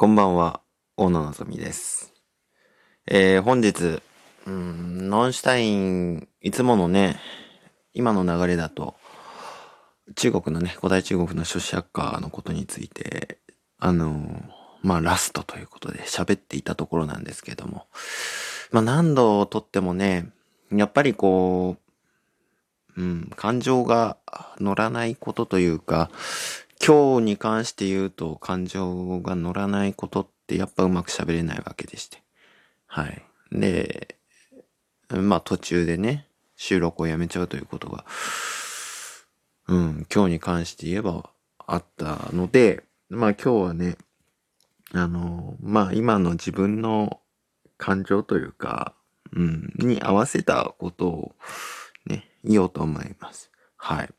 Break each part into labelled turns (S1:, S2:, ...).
S1: こんばんは、大野のぞみです。えー、本日、うん、ノンシュタイン、いつものね、今の流れだと、中国のね、古代中国の諸子百科のことについて、あのまあ、ラストということで喋っていたところなんですけども、まあ、何度とってもね、やっぱりこう、うん、感情が乗らないことというか、今日に関して言うと感情が乗らないことってやっぱうまく喋れないわけでして。はい。で、まあ途中でね、収録をやめちゃうということが、うん、今日に関して言えばあったので、まあ今日はね、あの、まあ今の自分の感情というか、うん、に合わせたことをね、言おうと思います。はい。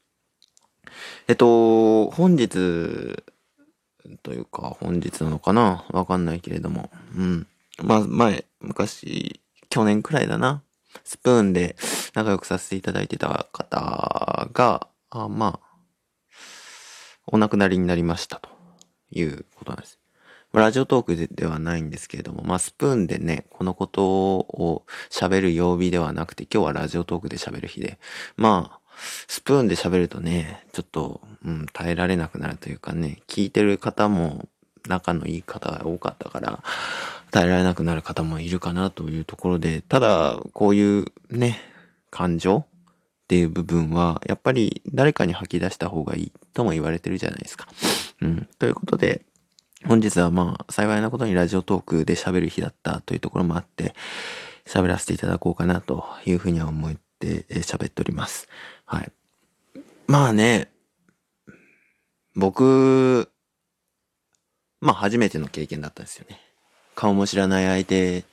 S1: えっと、本日、というか、本日なのかな？わかんないけれども。うん。まあ、前、昔、去年くらいだな。スプーンで仲良くさせていただいてた方が、あまあ、お亡くなりになりましたということなんです。ラジオトークでではないんですけれども、まあ、スプーンでね、このことを喋る曜日ではなくて、今日はラジオトークで喋る日で、まあ、スプーンで喋るとね、ちょっと、うん、耐えられなくなるというかね、聞いてる方も仲のいい方が多かったから、耐えられなくなる方もいるかなというところで、ただ、こういうね、感情っていう部分は、やっぱり誰かに吐き出した方がいいとも言われてるじゃないですか。うん。ということで、本日はまあ、幸いなことにラジオトークで喋る日だったというところもあって、喋らせていただこうかなというふうには思って喋っております。はい。まあね、僕、まあ初めての経験だったんですよね。顔も知らない相手、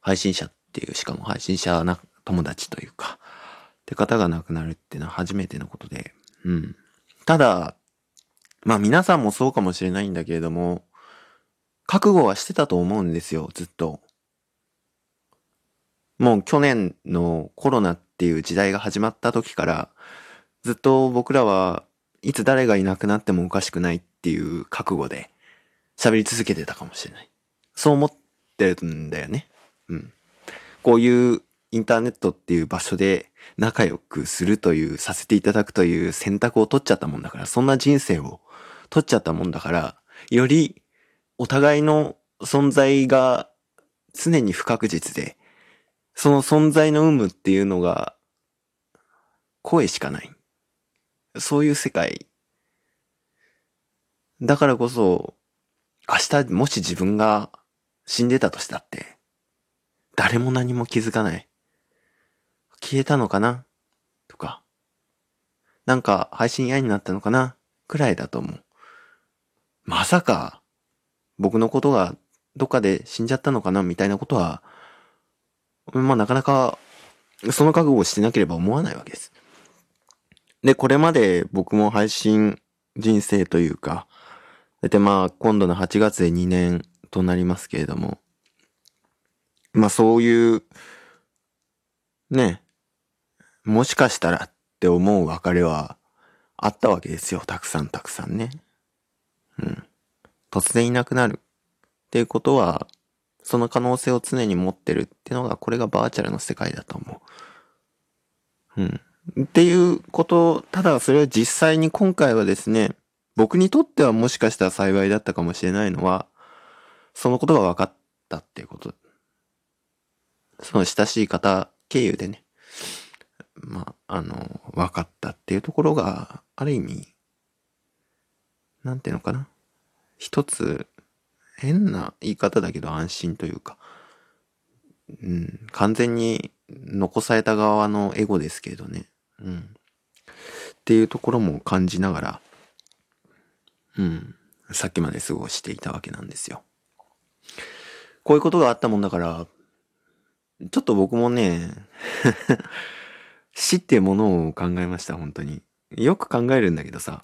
S1: 配信者っていう、しかも配信者な友達というか、って方が亡くなるっていうのは初めてのことで、うん。ただ、まあ皆さんもそうかもしれないんだけれども、覚悟はしてたと思うんですよ、ずっと。もう去年のコロナっていう時代が始まった時から、ずっと僕らはいつ誰がいなくなってもおかしくないっていう覚悟で喋り続けてたかもしれない。そう思ってるんだよね。うん。こういうインターネットっていう場所で仲良くするという、させていただくという選択を取っちゃったもんだから、そんな人生を取っちゃったもんだから、よりお互いの存在が常に不確実で、その存在の有無っていうのが声しかない。そういう世界。だからこそ、明日もし自分が死んでたとしたって、誰も何も気づかない。消えたのかな？とか、なんか配信嫌になったのかな？くらいだと思う。まさか、僕のことがどっかで死んじゃったのかな？みたいなことは、まあなかなか、その覚悟をしてなければ思わないわけです。で、これまで僕も配信人生というか、で、まあ今度の8月で2年となりますけれども、まあそういう、ね、もしかしたらって思う別れはあったわけですよ。たくさんたくさんね。うん。突然いなくなるっていうことは、その可能性を常に持ってるっていうのが、これがバーチャルの世界だと思う。うん。っていうこと、ただそれは実際に今回はですね、僕にとってはもしかしたら幸いだったかもしれないのは、そのことが分かったっていうこと。その親しい方経由でね、まあ、あの、分かったっていうところが、ある意味、なんていうのかな。一つ、変な言い方だけど安心というか、うん、完全に残された側のエゴですけどね。うん。っていうところも感じながら、うん、さっきまで過ごしていたわけなんですよ。こういうことがあったもんだから、ちょっと僕もね、死っていうものを考えました、本当に。よく考えるんだけどさ、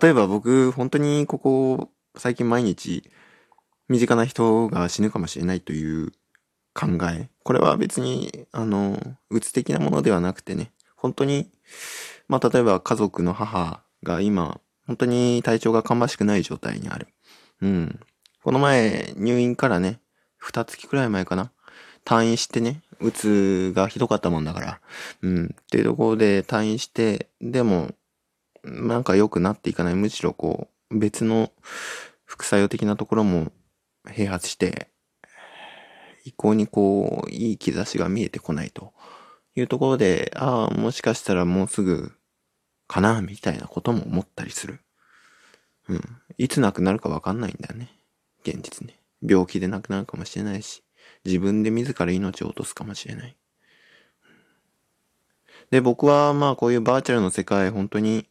S1: 例えば僕、本当にここ、最近毎日、身近な人が死ぬかもしれないという考え。これは別に、あの、うつ的なものではなくてね、本当に、まあ、例えば家族の母が今、本当に体調が芳しくない状態にある。うん。この前、入院からね、二月くらい前かな。退院してね、うつがひどかったもんだから。うん。っていうところで退院して、でも、なんか良くなっていかない。むしろこう、別の副作用的なところも併発して、一向にこう、いい兆しが見えてこないというところで、ああ、もしかしたらもうすぐかな、みたいなことも思ったりする。うん。いつ亡くなるかわかんないんだよね。現実ね。病気で亡くなるかもしれないし、自分で自ら命を落とすかもしれない。で、僕はまあこういうバーチャルの世界、本当に、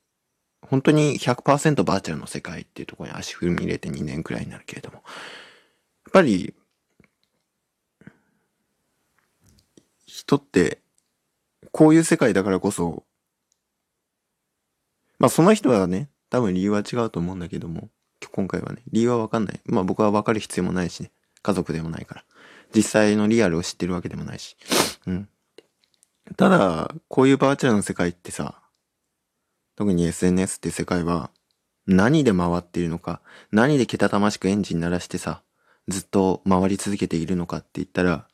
S1: 本当に100%バーチャルの世界っていうところに足踏み入れて2年くらいになるけれども、やっぱり、人って、こういう世界だからこそ、まあその人はね、多分理由は違うと思うんだけども、今回はね、理由はわかんない。まあ僕はわかる必要もないしね。家族でもないから。実際のリアルを知ってるわけでもないし。うん。ただ、こういうバーチャルの世界ってさ、特に SNS って世界は、何で回っているのか、何でけたたましくエンジン鳴らしてさ、ずっと回り続けているのかって言ったら、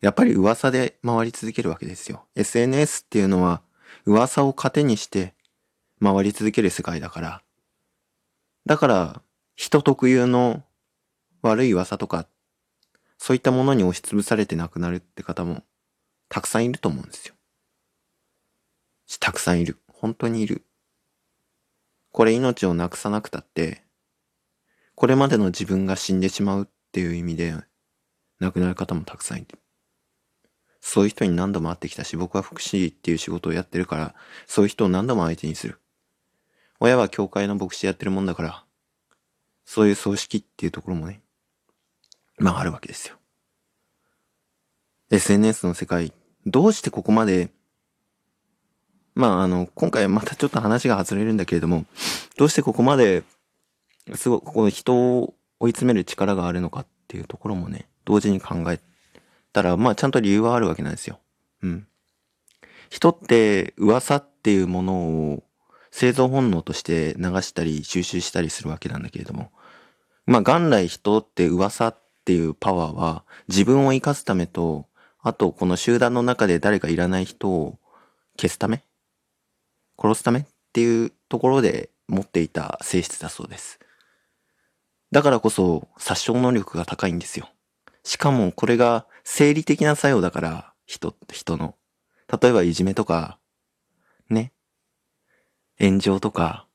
S1: やっぱり噂で回り続けるわけですよ。SNS っていうのは、噂を糧にして回り続ける世界だから。だから、人特有の悪い噂とか、そういったものに押しつぶされて亡くなるって方も、たくさんいると思うんですよ。たくさんいる。本当にいる。これ命をなくさなくたって、これまでの自分が死んでしまうっていう意味で、亡くなる方もたくさんいる。そういう人に何度も会ってきたし、僕は福祉っていう仕事をやってるから、そういう人を何度も相手にする。親は教会の牧師やってるもんだから、そういう葬式っていうところもね、まああるわけですよ。SNS の世界、どうしてここまで、まああの、今回またちょっと話が外れるんだけれども、どうしてここまで、すごい、ここ人を追い詰める力があるのかっていうところもね、同時に考えたら、まあちゃんと理由はあるわけなんですよ。うん。人って噂っていうものを生存本能として流したり収集したりするわけなんだけれども、まあ元来人って噂っていうパワーは自分を生かすためと、あとこの集団の中で誰かいらない人を消すため殺すためっていうところで持っていた性質だそうです。だからこそ殺傷能力が高いんですよ。しかもこれが生理的な作用だから、人、人の。例えばいじめとか、ね。炎上とか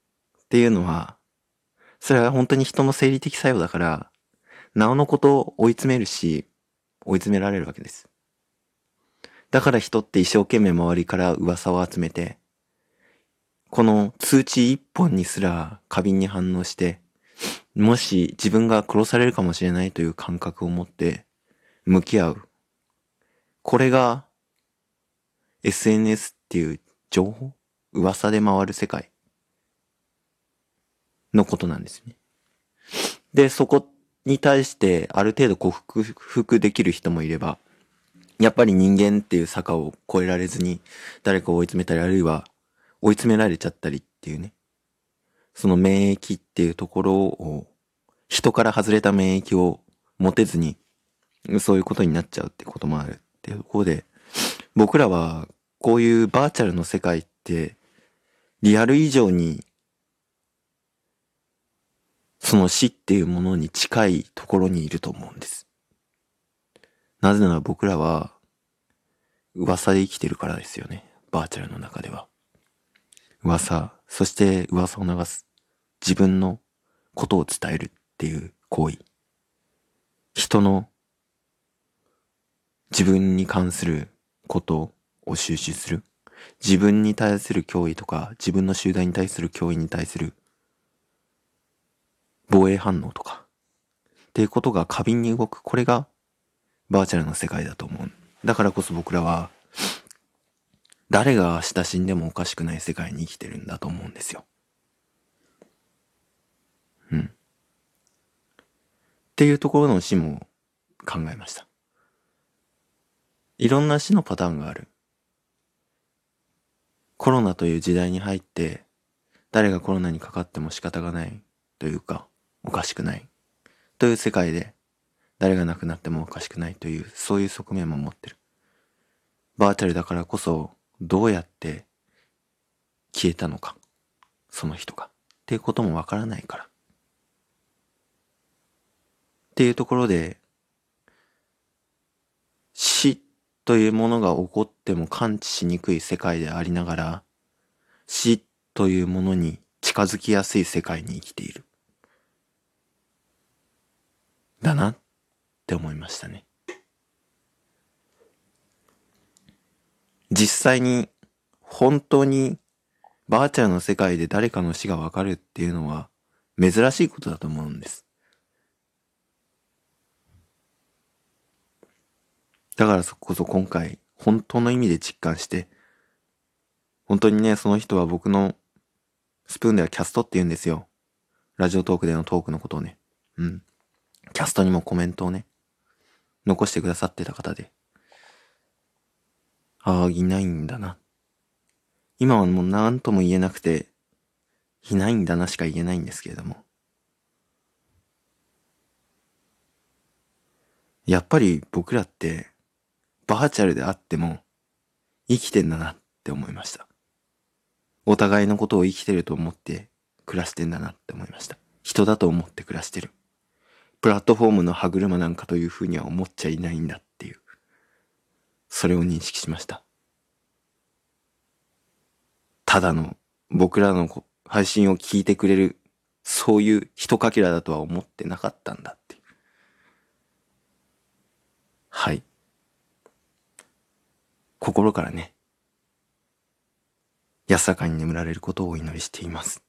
S1: っていうのは、それは本当に人の生理的作用だから、なおのことを追い詰めるし、追い詰められるわけです。だから人って一生懸命周りから噂を集めて、この通知一本にすら過敏に反応して、もし自分が殺されるかもしれないという感覚を持って向き合う。これが SNS っていう情報？噂で回る世界？のことなんですね。で、そこに対してある程度克服できる人もいれば、やっぱり人間っていう坂を越えられずに誰かを追い詰めたりあるいは追い詰められちゃったりっていうね。その免疫っていうところを、人から外れた免疫を持てずに、そういうことになっちゃうってこともあるっていうところで、僕らはこういうバーチャルの世界って、リアル以上に、その死っていうものに近いところにいると思うんです。なぜなら僕らは、噂で生きてるからですよね。バーチャルの中では。噂、そして噂を流す。自分のことを伝えるっていう行為。人の自分に関することを収集する。自分に対する脅威とか、自分の集団に対する脅威に対する防衛反応とか、っていうことが過敏に動く。これがバーチャルの世界だと思う。だからこそ僕らは、誰が明日死んでもおかしくない世界に生きてるんだと思うんですよ。うん。っていうところの死も考えました。いろんな死のパターンがある。コロナという時代に入って、誰がコロナにかかっても仕方がないというか、おかしくない。という世界で誰が亡くなってもおかしくないという、そういう側面も持ってる。バーチャルだからこそ、どうやって消えたのか、その人が。っていうこともわからないから。っていうところで、死というものが起こっても感知しにくい世界でありながら、死というものに近づきやすい世界に生きている。だなって思いましたね。実際に本当にバーチャルの世界で誰かの死がわかるっていうのは珍しいことだと思うんです。だからそこそ今回本当の意味で実感して本当にね、その人は僕のスプーンではキャストって言うんですよ。ラジオトークでのトークのことをね。うん。キャストにもコメントをね、残してくださってた方で。ああ、いないんだな。今はもう何とも言えなくて、いないんだなしか言えないんですけれども。やっぱり僕らってバーチャルであっても生きてんだなって思いました。お互いのことを生きてると思って暮らしてんだなって思いました。人だと思って暮らしてる。プラットフォームの歯車なんかというふうには思っちゃいないんだ。それを認識しました。ただの僕らの配信を聞いてくれる、そういう一かけらだとは思ってなかったんだっていう。はい。心からね、安らかに眠られることをお祈りしています。